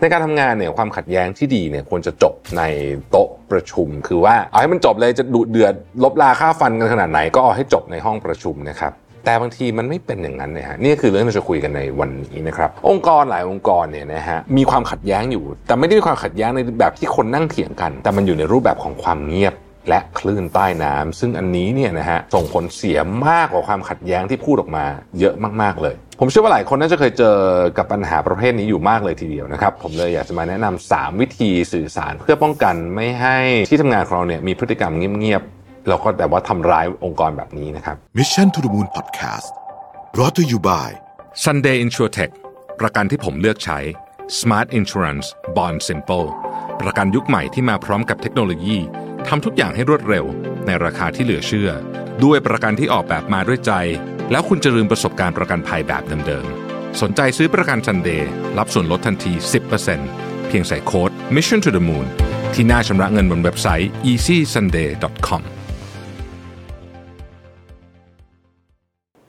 ในการทำงานเนี่ยความขัดแย้งที่ดีเนี่ยควรจะจบในโต๊ะประชุม คือว่าเอาให้มันจบเลยจะดุเดือดลบลาค่าฟันกันขนาดไหนก็เอาให้จบในห้องประชุมนะครับแต่บางทีมันไม่เป็นอย่างนั้นนะฮะนี่คือเรื่องที่เราจะคุยกันในวันนี้นะครับองค์กรหลายองค์กรเนี่ยนะฮะมีความขัดแย้งอยู่ แต่ไม่ได้มีความขัดแย้งในแบบที่คนนั่งเถียงกัน แต่มันอยู่ในรูปแบบของความเงียบ และคลื่นใต้น้ำซึ่งอันนี้เนี่ยนะฮะส่งผลเสียมากกว่าความขัดแย้งที่พูดออกมาเยอะมากๆเลย ผมเชื่อว่าหลายคนน่าจะเคยเจอกับปัญหาประเภทนี้อยู่มากเลยทีเดียวนะครับ ผมเลยอยากจะมาแนะนำ3วิธีสื่อสารเพื่อป้องกันไม่ให้ที่ทำงานของเราเนี่ยมีพฤติกรรมเงียบๆแล้วก็แต่ว่าทำร้ายองค์กรแบบนี้นะครับ Mission to the Moon Podcast brought to you by Sunday InsurTech ประกันที่ผมเลือกใช้ Smart Insurance Bond Simple ประกันยุคใหม่ที่มาพร้อมกับเทคโนโลยี ทำทุกอย่างให้รวดเร็ว ในราคาที่เหลือเชื่อ ด้วยประกันที่ออกแบบมาด้วยใจ แล้วคุณจะลืมประสบการณ์ประกันภัยแบบเดิมๆ สนใจซื้อประกันซันเดย์รับส่วนลดทันที 10%เพียงใส่โค้ด Mission to the Moon ที่หน้าชำระเงินบนเว็บไซต์ easysunday.com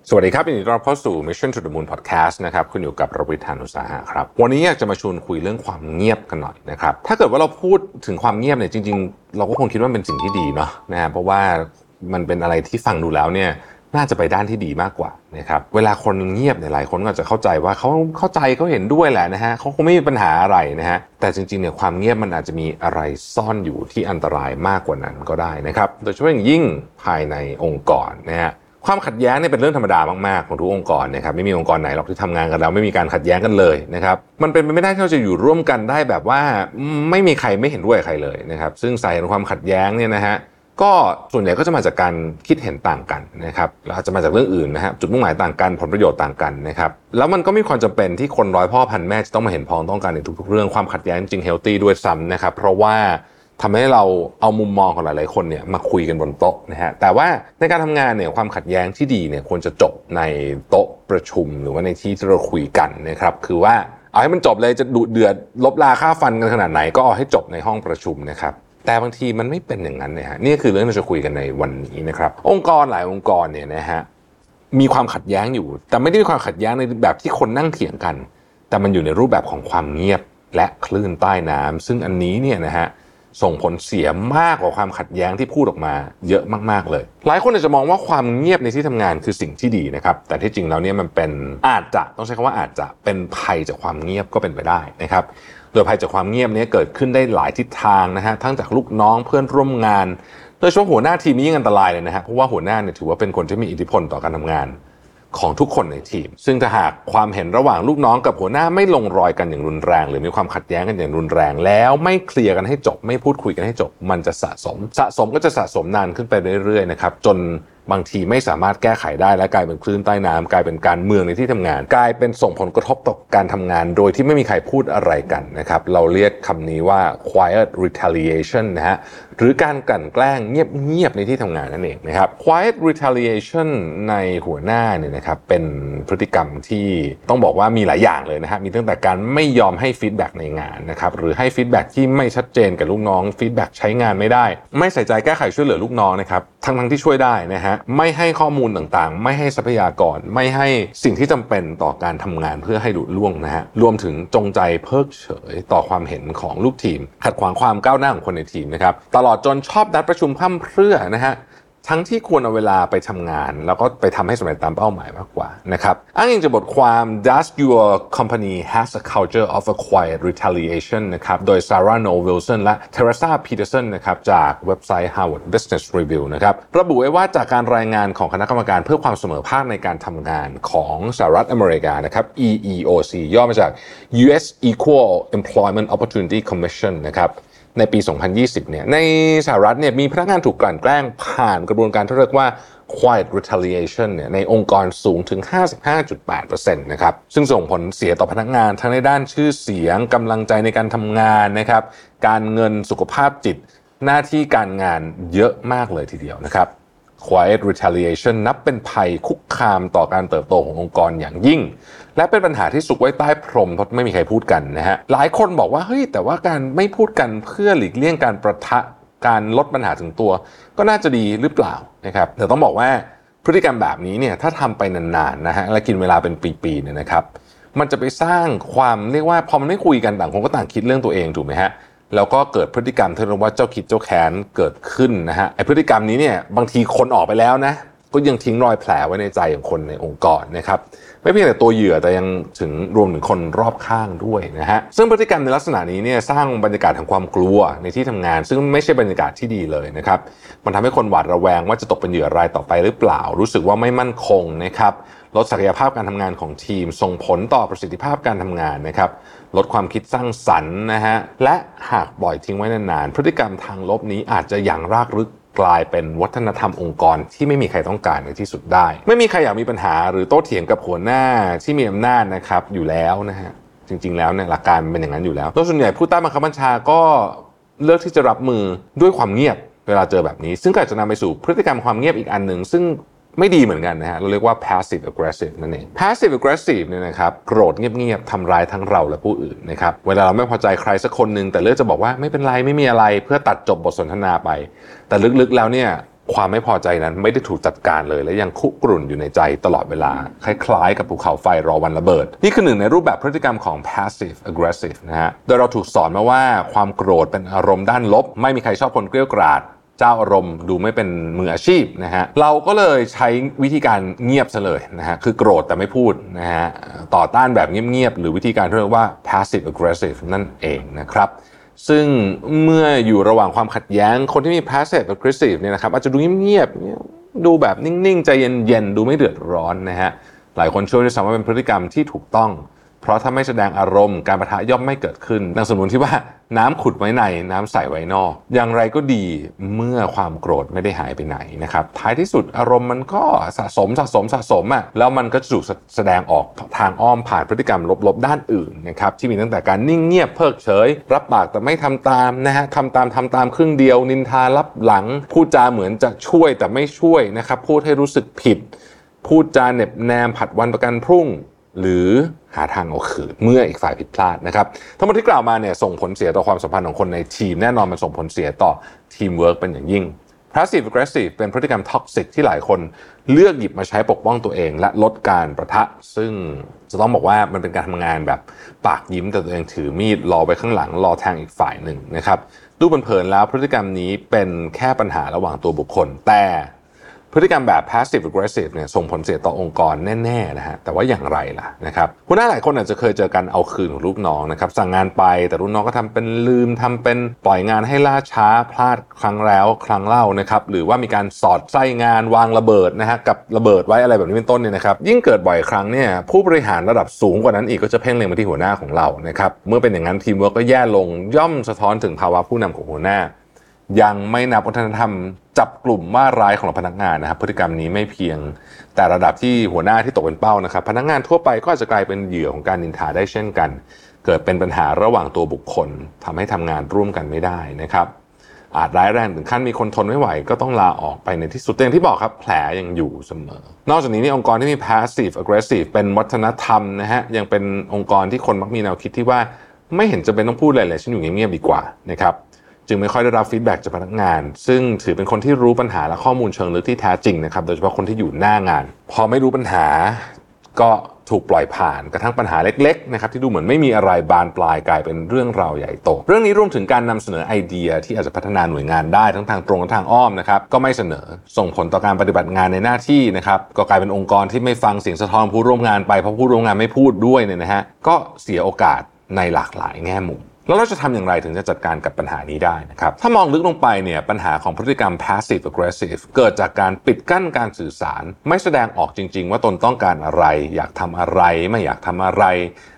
สวัสดีครับยินดีต้อนรับเข้าสู่ Mission to the Moon Podcast นะครับคุณอยู่กับรวิทานุสาหะครับ วันนี้อยากจะมาชวนคุยเรื่องความเงียบกันหน่อยนะครับ ถ้าเกิดว่าเราพูดถึงความเงียบเนี่ยจริง ๆ เราก็คงคิดว่าเป็นสิ่งที่ดีเนาะนะฮะเพราะว่ามันเป็นอะไรที่ฟังดูแล้วเนี่ยน่าจะไปด้านที่ดีมากกว่านะครับเวลาคนเงียบเนี่ยหลายคนก็จะเข้าใจว่าเขาเข้าใจเขาเห็นด้วยแหละนะฮะเขาคงไม่มีปัญหาอะไรนะฮะแต่จริงๆเนี่ยความเงียบมันอาจจะมีอะไรซ่อนอยู่ที่อันตรายมากกว่านั้นก็ได้นะครับโดยเฉพาะอย่างยิ่งภายในองค์กรนะฮะ ความขัดแย้งเนี่ยเป็นเรื่องธรรมดามากๆของทุกองค์กรนะครับไม่มีองค์กรไหนหรอกที่ทำงานกันแล้วไม่มีการขัดแย้งกันเลยนะครับมันเป็นไปไม่ได้ที่เราจะอยู่ร่วมกันได้แบบว่าไม่มีใครไม่เห็นด้วยใครเลยนะครับซึ่งสาเหตุของความขัดแย้งเนี่ยนะฮะก็ส่วนใหญ่ก็จะมาจากการคิดเห็นต่างกันนะครับแล้วอาจจะมาจากเรื่องอื่นนะฮะจุดมุ่งหมายต่างกันผลประโยชน์ต่างกันนะครับแล้วมันก็มีความจำเป็นที่คนร้อยพ่อพันแม่จะต้องมาเห็นพ้องต้องกันในทุกๆเรื่องความขัดแย้งจริงเฮลตี้ด้วยซ้ำนะครับเพราะว่า ทำให้เราเอามุมมองของหลายๆคนเนี่ยมาคุยกันบนโต๊ะนะฮะแต่ว่าในการทำงานเนี่ยความขัดแย้งที่ดีเนี่ยควรจะจบในโต๊ะประชุมหรือว่าในที่ที่เราคุยกันนะครับคือว่าเอาให้มันจบเลยจะดุเดือดลบลาค่าฟันกันขนาดไหนก็เอาให้จบในห้องประชุมนะครับแต่บางทีมันไม่เป็นอย่างนั้นนะฮะนี่คือเรื่องที่เราจะคุยกันในวันนี้นะครับองค์กรหลายองค์กรเนี่ยนะฮะมีความขัดแย้งอยู่ แต่ไม่ได้มีความขัดแย้งในแบบที่คนนั่งเถียงกัน แต่มันอยู่ในรูปแบบของความเงียบและคลื่นใต้น้ำซึ่งอันนี้เนี่ยนะฮะ ส่งผลเสียมากกว่าความขัดแย้งที่พูดออกมาเยอะมากๆเลย หลายคนอาจจะมองว่าความเงียบในที่ทำงานคือสิ่งที่ดีนะครับ แต่ที่จริงแล้วเนี่ยมันเป็นอาจจะต้องใช้คำว่าอาจจะเป็นภัยจากความเงียบก็เป็นไปได้นะครับ โดยภัยจากความเงียบนี้เกิดขึ้นได้หลายทิศทางนะฮะทั้งจากลูกน้องเพื่อนร่วมงานโดยเฉพาะหัวหน้าทีมนี้ยิ่งอันตรายเลยนะฮะเพราะว่าหัวหน้าเนี่ยถือว่าเป็นคนที่มีอิทธิพลต่อการทำงาน ของทุกคนในทีม ซึ่งถ้าหากความเห็นระหว่างลูกน้องกับหัวหน้าไม่ลงรอยกันอย่างรุนแรง หรือมีความขัดแย้งกันอย่างรุนแรง แล้วไม่เคลียร์กันให้จบ ไม่พูดคุยกันให้จบ มันจะสะสม สะสมก็จะสะสมนานขึ้นไปเรื่อยๆนะครับจน บางทีไม่สามารถแก้ไขได้และกลายเป็นคลื่นใต้น้ำกลายเป็นการเมืองในที่ทำงาน กลายเป็นส่งผลกระทบต่อการทำงาน โดยที่ไม่มีใครพูดอะไรกันนะครับเราเรียกคำนี้ว่า quiet retaliation นะฮะหรือการกลั่นแกล้งเงียบๆในที่ทำงานนั่นเองนะครับ quiet retaliation ในหัวหน้าเนี่ยนะครับเป็นพฤติกรรมที่ต้องบอกว่ามีหลายอย่างเลยนะฮะมีตั้งแต่การไม่ยอมให้ feedback ในงานนะครับหรือให้ feedback ที่ไม่ชัดเจนกับลูกน้อง feedback ใช้งานไม่ได้ ไม่ใส่ใจแก้ไขช่วยเหลือลูกน้องนะครับทั้งทั้งๆที่ช่วยได้นะฮะไม่ให้ข้อมูลต่างๆ ไม่ให้ทรัพยากร ไม่ให้สิ่งที่จำเป็นต่อการทำงานเพื่อให้หลุดล่วงนะฮะรวมถึงจงใจเพิกเฉยต่อความเห็นของลูกทีม ขัดขวางความก้าวหน้าของคนในทีมนะครับตลอดจนชอบนัดประชุมพร่ำเพรื่อนะฮะ ทั้งที่ควรเอาเวลาไปทำงาน แล้วก็ไปทำให้สำเร็จตามเป้าหมายมากกว่านะครับอ้างอิงจากบทความ Does your company has a culture of a quiet retaliation นะครับโดย Sarah No Wilson และ Teresa Peterson นะครับจากเว็บไซต์ Harvard Business Review นะครับระบุไว้ว่าจากการรายงานของคณะกรรมการเพื่อความเสมอภาคในการทำงานของสหรัฐอเมริกานะครับ EEOC ย่อมาจาก US Equal Employment Opportunity Commission นะครับ ในปี 2020 เนี่ย ในสหรัฐเนี่ยมีพนักงานถูกกลั่นแกล้งผ่านกระบวนการที่เรียกว่า quiet retaliation เนี่ยในองค์กรสูงถึง 55.8%นะครับ ซึ่งส่งผลเสียต่อพนักงานทั้งในด้านชื่อเสียงกำลังใจในการทำงานนะครับ การเงินสุขภาพจิตหน้าที่การงานเยอะมากเลยทีเดียวนะครับ quiet retaliation นับเป็นภัยคุกคามต่อการเติบโตขององค์กรอย่างยิ่ง และเป็นปัญหาที่สุกไว้ใต้พรมเพราะไม่มีใครพูดกันนะฮะหลายคนบอกว่าเฮ้ยแต่ว่าการไม่พูดกันเพื่อหลีกเลี่ยงการประทะการลดปัญหาถึงตัว ก็น่าจะดีหรือเปล่านะครับแต่ต้องบอกว่าพฤติกรรมแบบนี้เนี่ยถ้าทำไปนานๆนะฮะและกินเวลาเป็นปีๆเนี่ยนะครับ มันจะไปสร้างความเรียกว่าพอมันไม่คุยกันต่างคนก็ต่างคิดเรื่องตัวเองถูกไหมฮะ แล้วก็เกิดพฤติกรรมที่เรียกว่าเจ้าคิดเจ้าแค้นเกิดขึ้นนะฮะไอพฤติกรรมนี้เนี่ยบางทีคนออกไปแล้วนะก็ยังทิ้งรอยแผลไว้ในใจของคนในองค์กรนะครับไม่เพียงแต่ตัวเหยื่อแต่ยังถึงรวมถึงคนรอบข้างด้วยนะฮะซึ่งพฤติกรรมในลักษณะนี้เนี่ยสร้างบรรยากาศแห่งความกลัวในที่ทำงาน ซึ่งไม่ใช่บรรยากาศที่ดีเลยนะครับมันทำให้คนหวาดระแวงว่าจะตกเป็นเหยื่อรายต่อไปหรือเปล่า รู้สึกว่าไม่มั่นคงนะครับ ลดศักยภาพการทำงานของทีม ส่งผลต่อประสิทธิภาพการทำงานนะครับ ลดความคิดสร้างสรรค์นะฮะ และหากปล่อยทิ้งไว้นานๆ พฤติกรรมทางลบนี้อาจจะอย่างรากลึกกลายเป็นวัฒนธรรมองค์กรที่ไม่มีใครต้องการในที่สุดได้ ไม่มีใครอยากมีปัญหาหรือโต้เถียงกับหัวหน้าที่มีอำนาจนะครับอยู่แล้วนะฮะจริง ๆ แล้วเนี่ยหลักการเป็นอย่างนั้นอยู่แล้วโดยส่วนใหญ่ผู้ใต้บังคับบัญชาก็เลือกที่จะรับมือด้วยความเงียบเวลาเจอแบบนี้ ซึ่งก็อาจจะนำไปสู่พฤติกรรมความเงียบอีกอันหนึ่งซึ่ง ไม่ดีเหมือนกันนะฮะเราเรียกว่า passive aggressive นั่นเอง passive aggressive เนี่ยนะครับโกรธเงียบๆทำร้ายทั้งเราและผู้อื่นนะครับเวลาเราไม่พอใจใครสักคนหนึ่งแต่เลือกจะบอกว่าไม่เป็นไรไม่มีอะไรเพื่อตัดจบบทสนทนาไป แต่ลึกๆแล้วเนี่ยความไม่พอใจนั้นไม่ได้ถูกจัดการเลย และยังคุกรุ่นอยู่ในใจตลอดเวลา คล้ายๆ กับภูเขาไฟรอวันระเบิด นี่คือหนึ่งในรูปแบบพฤติกรรมของ passive aggressive นะฮะโดยเราถูกสอนมาว่าความโกรธเป็นอารมณ์ด้านลบ ไม่มีใครชอบคนเกลี้ยวกราด เจ้าอารมณ์ดูไม่เป็นมืออาชีพนะฮะเราก็เลยใช้วิธีการเงียบซะเลยนะฮะคือโกรธแต่ไม่พูดนะฮะต่อต้านแบบเงียบๆหรือวิธีการที่เรียกว่า passive aggressive นั่นเองนะครับซึ่งเมื่ออยู่ระหว่างความขัดแย้ง คนที่มี passive aggressive เนี่ยนะครับอาจจะดูเงียบๆดูแบบนิ่งๆ ใจเย็นๆ ดูไม่เดือดร้อนนะฮะหลายคนเชื่อด้วยซ้ำว่าเป็นพฤติกรรมที่ถูกต้อง เพราะถ้าไม่แสดงอารมณ์การประทะย่อมไม่เกิดขึ้นดังสมมติที่ว่าน้ำขุดไว้ในน้ำใสไว้นอก อย่างไรก็ดีเมื่อความโกรธไม่ได้หายไปไหนนะครับท้ายที่สุดอารมณ์มันก็สะสมสะสมสะสมอะแล้วมันก็จะถูกแสดงออกทางอ้อมผ่านพฤติกรรมลบๆด้านอื่นนะครับที่มีตั้งแต่การนิ่งเงียบเพิกเฉย รับปากแต่ไม่ทำตามนะฮะทำตามทำตามครึ่งเดียว นินทาลับหลัง พูดจาเหมือนจะช่วยแต่ไม่ช่วยนะครับพูดให้รู้สึกผิด พูดจาเหน็บแนมผัดวันประกันพรุ่ง หรือหาทางเอาคืนเมื่ออีกฝ่ายผิดพลาดนะครับทั้งหมดที่กล่าวมาเนี่ยส่งผลเสียต่อความสัมพันธ์ของคนในทีม แน่นอนมันส่งผลเสียต่อทีมเวิร์กเป็นอย่างยิ่ง passive aggressive เป็นพฤติกรรม toxic ที่หลายคนเลือกหยิบมาใช้ปกป้องตัวเอง และลดการปะทะ ซึ่งจะต้องบอกว่ามันเป็นการทำงานแบบปากยิ้มแต่ตัวเองถือมีดรอไว้ข้างหลังรอแทงอีกฝ่ายหนึ่งนะครับดูเผินๆแล้วพฤติกรรมนี้เป็นแค่ปัญหาระหว่างตัวบุคคล แต่ พฤติกรรมแบบ passive aggressive เนี่ยส่งผลเสียต่อองค์กรแน่ๆนะฮะแต่ว่าอย่างไรล่ะนะครับหัวหน้าหลายคนอาจจะเคยเจอการเอาคืนของลูกน้องนะครับสั่งงานไปแต่ลูกน้องก็ทำเป็นลืมทำเป็นปล่อยงานให้ล่าช้าพลาดครั้งแล้วครั้งเล่านะครับหรือว่ามีการสอดไส้งานวางระเบิดนะฮะกับระเบิดไว้อะไรแบบนี้เป็นต้นเนี่ยนะครับยิ่งเกิดบ่อยครั้งเนี่ยผู้บริหารระดับสูงกว่านั้นอีกก็จะเพ่งเล็งไปที่หัวหน้าของเรานะครับเมื่อเป็นอย่างนั้นทีมเวิร์กก็แย่ลงย่อมสะท้อนถึงภาวะผู้นำของหัวหน้า ยังไม่นับวัฒนธรรม จับกลุ่มว่าร้ายของพนักงานนะครับพฤติกรรมนี้ไม่เพียง แต่ระดับที่หัวหน้าที่ตกเป็นเป้านะครับ พนักงานทั่วไปก็อาจจะกลายเป็นเหยื่อของการนินทาได้เช่นกัน เกิดเป็นปัญหาระหว่างตัวบุคคลทำให้ทำงานร่วมกันไม่ได้นะครับอาจร้ายแรงถึงขั้นมีคนทนไม่ไหว ก็ต้องลาออกไปในที่สุดอย่างที่บอกครับแผลยังอยู่เสมอ นอกจากนี้นี่องค์กรที่มี passive aggressive เป็นวัฒนธรรมนะฮะยังเป็นองค์กรที่คนมักมีแนวคิดที่ว่าไม่เห็นจะเป็นต้องพูดอะไรเลยฉันอยู่เงียบๆดีกว่านะครับ จึงไม่ค่อยได้รับฟีดแบ็กจากพนักงาน ซึ่งถือเป็นคนที่รู้ปัญหาและข้อมูลเชิงลึกที่แท้จริงนะครับ โดยเฉพาะคนที่อยู่หน้างาน พอไม่รู้ปัญหาก็ถูกปล่อยผ่านกระทั่งปัญหาเล็กๆนะครับที่ดูเหมือนไม่มีอะไรบานปลายกลายเป็นเรื่องราวใหญ่โต เรื่องนี้รวมถึงการนำเสนอไอเดียที่อาจจะพัฒนาหน่วยงานได้ทั้งทางตรงและทางอ้อมนะครับก็ไม่เสนอส่งผลต่อการปฏิบัติงานในหน้าที่นะครับก็กลายเป็นองค์กรที่ไม่ฟังเสียงสะท้อนผู้ร่วมงานไปเพราะผู้ร่วมงานไม่พูดด้วยเนี่ยนะฮะก็เสียโอกาสในหลากหลายแง่มุม แล้วเราจะทำอย่างไรถึงจะจัดการกับปัญหานี้ได้นะครับ ถ้ามองลึกลงไปเนี่ยปัญหาของพฤติกรรม passive aggressive เกิดจากการปิดกั้นการสื่อสาร ไม่แสดงออกจริง ๆ ว่าตนต้องการอะไร อยากทำอะไร ไม่อยากทำอะไร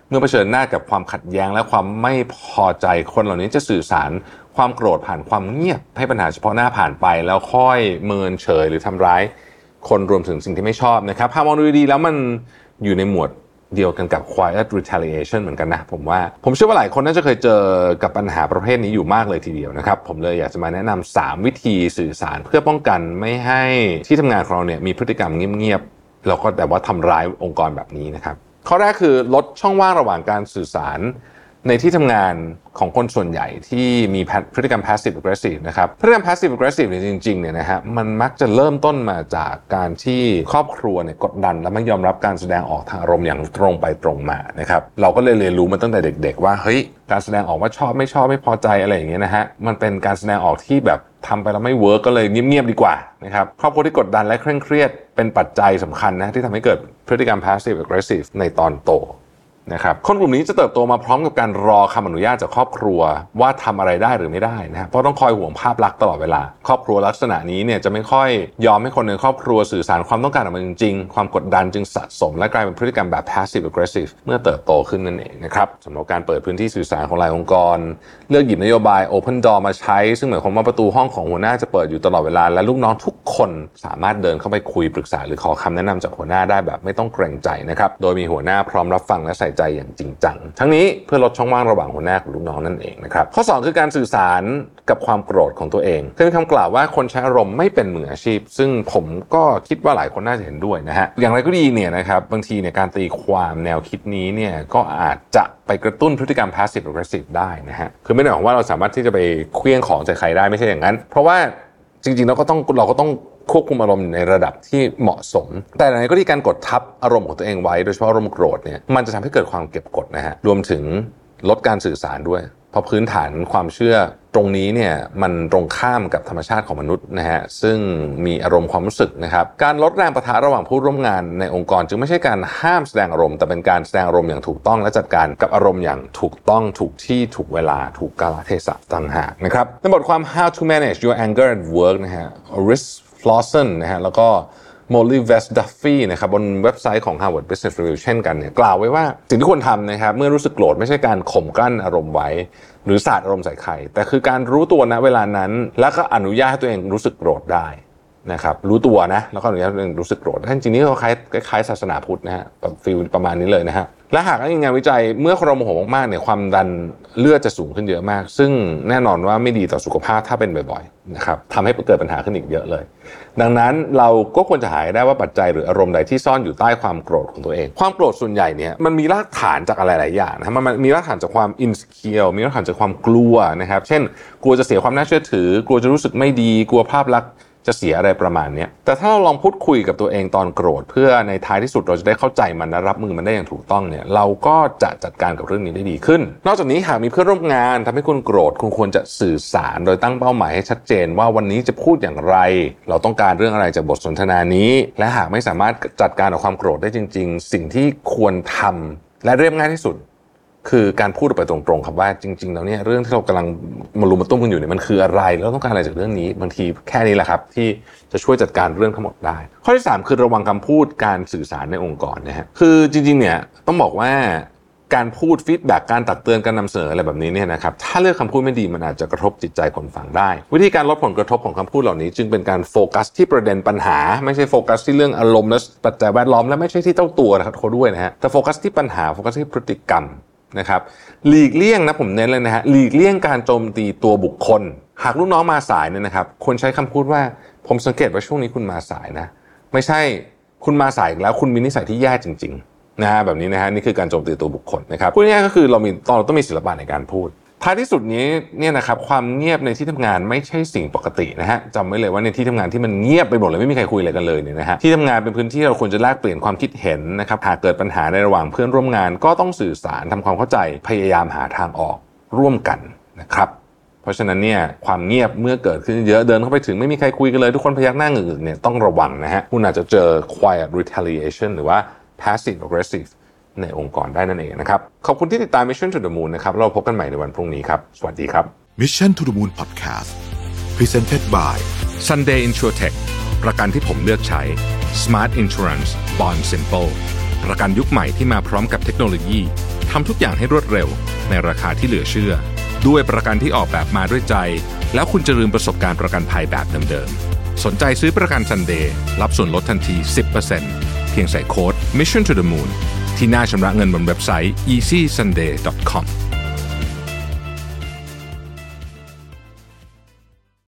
เมื่อเผชิญหน้ากับความขัดแย้งและความไม่พอใจคนเหล่านี้จะสื่อสารความโกรธผ่านความเงียบ ให้ปัญหาเฉพาะหน้าผ่านไป แล้วค่อยเมินเฉยหรือทำร้าย คนรวมถึงสิ่งที่ไม่ชอบนะครับถ้ามองดูดีๆแล้วมันอยู่ในหมวด เดียวกันกับ quiet retaliation เหมือนกันนะ ผมว่า ผมเชื่อว่าหลายคนน่าจะเคยเจอกับปัญหาประเภทนี้อยู่มากเลยทีเดียวนะครับ ผมเลยอยากจะมาแนะนำ3วิธีสื่อสารเพื่อป้องกันไม่ให้ที่ทำงานของเราเนี่ยมีพฤติกรรมเงียบๆแล้วก็แต่ว่าทำร้ายองค์กรแบบนี้นะครับข้อแรกคือลดช่องว่างระหว่างการสื่อสาร ในที่ทำงานของคนส่วนใหญ่ที่มีพฤติกรรม passive aggressive นะครับพฤติกรรม passive aggressive เนี่ยจริงๆเนี่ยนะฮะมันมักจะเริ่มต้นมาจากการที่ครอบครัวเนี่ยกดดัน และไม่ยอมรับการแสดงออกทางอารมณ์อย่างตรงไปตรงมานะครับเราก็เลยเรียนรู้มาตั้งแต่เด็ก ๆ ว่าเฮ้ยการแสดงออกว่าชอบไม่ชอบไม่พอใจอะไรอย่างเงี้ยนะฮะมันเป็นการแสดงออกที่แบบทำไปแล้วไม่ work ก็เลยเงียบๆดีกว่านะครับครอบครัวที่กดดันและเคร่งเครียดเป็นปัจจัยสำคัญนะที่ทำให้เกิดพฤติกรรม passive aggressive ในตอนโต นะครับคนกลุ่มนี้จะเติบโตมาพร้อมกับการรอคำอนุญาตจากครอบครัวว่าทำอะไรได้หรือไม่ได้นะเพราะต้องคอยห่วงภาพลักษณ์ตลอดเวลา ครอบครัวลักษณะนี้เนี่ยจะไม่ค่อยยอมให้คนในครอบครัวสื่อสารความต้องการออกมาจริงๆ ความกดดันจึงสะสม และกลายเป็นพฤติกรรมแบบ passive aggressive เมื่อเติบโตขึ้นนั่นเองนะครับสำหรับการเปิดพื้นที่สื่อสารของหลายองค์กร เลือกหยิบนโยบาย open door มาใช้ ซึ่งหมายความว่าประตูห้องของหัวหน้าจะเปิดอยู่ตลอดเวลาและลูกน้องทุกคนสามารถเดินเข้าไปคุยปรึกษา หรือขอคำแนะนำจากหัวหน้าได้แบบไม่ต้องเกรงใจนะครับโดยมีหัวหน้าพร้อมรับฟังและใส่ใจอย่างจริงจัง ทั้งนี้เพื่อลดช่องว่างระหว่างหัวหน้ากับลูกน้องนั่นเองนะครับ ข้อ 2 คือการสื่อสารกับความโกรธของตัวเองเคยมีคำกล่าวว่าคนใช้อารมณ์ไม่เป็นมืออาชีพ ซึ่งผมก็คิดว่าหลายคนน่าจะเห็นด้วยนะฮะ อย่างไรก็ดีเนี่ยนะครับบางทีเนี่ยการตีความแนวคิดนี้เนี่ยก็อาจจะไปกระตุ้นพฤติกรรม passive aggressive ได้นะฮะ คือไม่ได้หมายความว่าเราสามารถที่จะไปเคลี้ยงของใส่ใครได้ไม่ใช่อย่างนั้น เพราะว่าจริงๆเราก็ต้องเราก็ต้อง ควบคุมอารมณ์ในระดับที่เหมาะสม แต่ในก็ที่การกดทับอารมณ์ของตัวเองไว้โดยเฉพาะอารมณ์โกรธเนี่ยมันจะทำให้เกิดความเก็บกดนะฮะรวมถึงลดการสื่อสารด้วย เพราะพื้นฐานความเชื่อตรงนี้เนี่ยมันตรงข้ามกับธรรมชาติของมนุษย์นะฮะซึ่งมีอารมณ์ความรู้สึกนะครับการลดแรงประทะระหว่างผู้ร่วมงานในองค์กร จึงไม่ใช่การห้ามแสดงอารมณ์ แต่เป็นการแสดงอารมณ์อย่างถูกต้องและจัดการกับอารมณ์อย่างถูกต้องถูกที่ถูกเวลาถูกกาลเทศะต่างหากนะครับในบทความ How to Manage Your Anger at Work นะฮะ Risk Flosson นะฮะแล้วก็ Molly West Duffy นะครับบนเว็บไซต์ของ Harvard Business Review เช่นกันเนี่ยกล่าวไว้ว่า สิ่งที่ควรทำนะครับเมื่อรู้สึกโกรธไม่ใช่การข่มกลั้นอารมณ์ไว้ หรือสาดอารมณ์ใส่ใคร แต่คือการรู้ตัวณเวลานั้น แล้วก็อนุญาตให้ตัวเองรู้สึกโกรธได้นะครับรู้ตัวนะแล้วก็อนุญาตให้ตัวเองรู้สึกโกรธจริงๆนี่ก็คล้ายคล้ายศาสนาพุทธนะฮะแบบฟีลประมาณนี้เลยนะฮะ และหากอ้างอิงงานวิจัยเมื่อเราโมโหมากๆเนี่ยความดันเลือดจะสูงขึ้นเยอะมาก ซึ่งแน่นอนว่าไม่ดีต่อสุขภาพถ้าเป็นบ่อยๆนะครับทำให้เกิดปัญหาขึ้นอีกเยอะเลย ดังนั้นเราก็ควรจะหายได้ว่าปัจจัยหรืออารมณ์ใดที่ซ่อนอยู่ใต้ความโกรธของตัวเอง ความโกรธส่วนใหญ่เนี่ยมันมีรากฐานจากอะไรหลายอย่างนะมันมีรากฐานจากความอินสเคียวมีรากฐานจากความกลัวนะครับ เช่น กลัวจะเสียความน่าเชื่อถือ กลัวจะรู้สึกไม่ดี กลัวภาพลักษณ์ จะเสียอะไรประมาณนี้แต่ถ้าเราลองพูดคุยกับตัวเองตอนโกรธ เพื่อในท้ายที่สุดเราจะได้เข้าใจมันและรับมือมันได้อย่างถูกต้องเนี่ยเราก็จะจัดการกับเรื่องนี้ได้ดีขึ้น นอกจากนี้หากมีเพื่อนร่วมงานทำให้คุณโกรธคุณควรจะสื่อสารโดยตั้งเป้าหมายให้ชัดเจนว่าวันนี้จะพูดอย่างไร เราต้องการเรื่องอะไรจากบทสนทนานี้ และหากไม่สามารถจัดการกับความโกรธได้จริง ๆ สิ่งที่ควรทำและเรียบง่ายที่สุด คือการพูดออกไปตรงๆครับว่าจริง ๆ แล้วเนี่ยเรื่องที่เรากำลังมารุมมาตุ้มกันอยู่เนี่ยมันคืออะไรแล้วต้องการอะไรจากเรื่องนี้ บางทีแค่นี้แหละครับที่จะช่วยจัดการเรื่องทั้งหมดได้ ข้อที่ 3 คือระวังคำพูดการสื่อสารในองค์กรนะฮะคือจริงๆเนี่ยต้องบอกว่าการพูด feedback การตักเตือนการนำเสนออะไรแบบนี้เนี่ยนะครับถ้าเลือกคำพูดไม่ดีมันอาจจะกระทบจิตใจคนฟังได้ วิธีการลดผลกระทบของคำพูดเหล่านี้ จึงเป็นการโฟกัสที่ประเด็นปัญหา ไม่ใช่โฟกัสที่เรื่องอารมณ์และปัจจัยแวดล้อมและไม่ใช่ที่เจ้าตัวนะครับเขาด้วยนะฮะแต่โฟกัสที่ปัญหาโฟกัสที่พฤติกรรม นะครับหลีกเลี่ยงนะผมเน้นเลยนะฮะหลีกเลี่ยงการโจมตีตัวบุคคล หากลูกน้องมาสายเนี่ยนะครับควรใช้คำพูดว่าผมสังเกตว่าช่วงนี้คุณมาสายนะ ไม่ใช่คุณมาสายแล้วคุณมีนิสัยที่แย่จริง ๆ นะฮะแบบนี้นะฮะนี่คือการโจมตีตัวบุคคลนะครับพูดง่ายก็คือเรามีตอนเราต้องมีศิลปะในการพูด ท้ายที่สุดนี้เนี่ยนะครับความเงียบในที่ทำงานไม่ใช่สิ่งปกตินะฮะจำไว้เลยว่าในที่ทำงานที่มันเงียบไปหมดเลยไม่มีใครคุยอะไรกันเลยเนี่ยนะฮะที่ทำงานเป็นพื้นที่เราควรจะแลกเปลี่ยนความคิดเห็นนะครับหากเกิดปัญหาในระหว่างเพื่อนร่วมงาน ก็ต้องสื่อสารทำความเข้าใจพยายามหาทางออกร่วมกันนะครับเพราะฉะนั้นเนี่ยความเงียบเมื่อเกิดขึ้นเยอะเดินเข้าไปถึงไม่มีใครคุยกันเลยทุกคนพยักหน้าเงือกเนี่ยต้องระวังนะฮะคุณอาจจะเจอ quiet retaliation หรือว่า passive aggressive ในองค์กรได้นั่นเองนะครับ ขอบคุณที่ติดตาม Mission to the Moon นะครับ เราพบกันใหม่ในวันพรุ่งนี้ครับ สวัสดีครับ Mission to the Moon Podcast Presented by Sunday Insurtech ประกันที่ผมเลือกใช้ Smart Insurance Bond Simple ประกันยุคใหม่ที่มาพร้อมกับเทคโนโลยีทำทุกอย่างให้รวดเร็ว ในราคาที่เหลือเชื่อ ด้วยประกันที่ออกแบบมาด้วยใจ แล้วคุณจะลืมประสบการณ์ประกันภัยแบบเดิมๆสนใจซื้อประกัน Sunday รับส่วนลดทันที 10%เพียงใส่โค้ด Mission to the Moon ที่หน้าชำระเงินบนเว็บไซต์ easysunday.com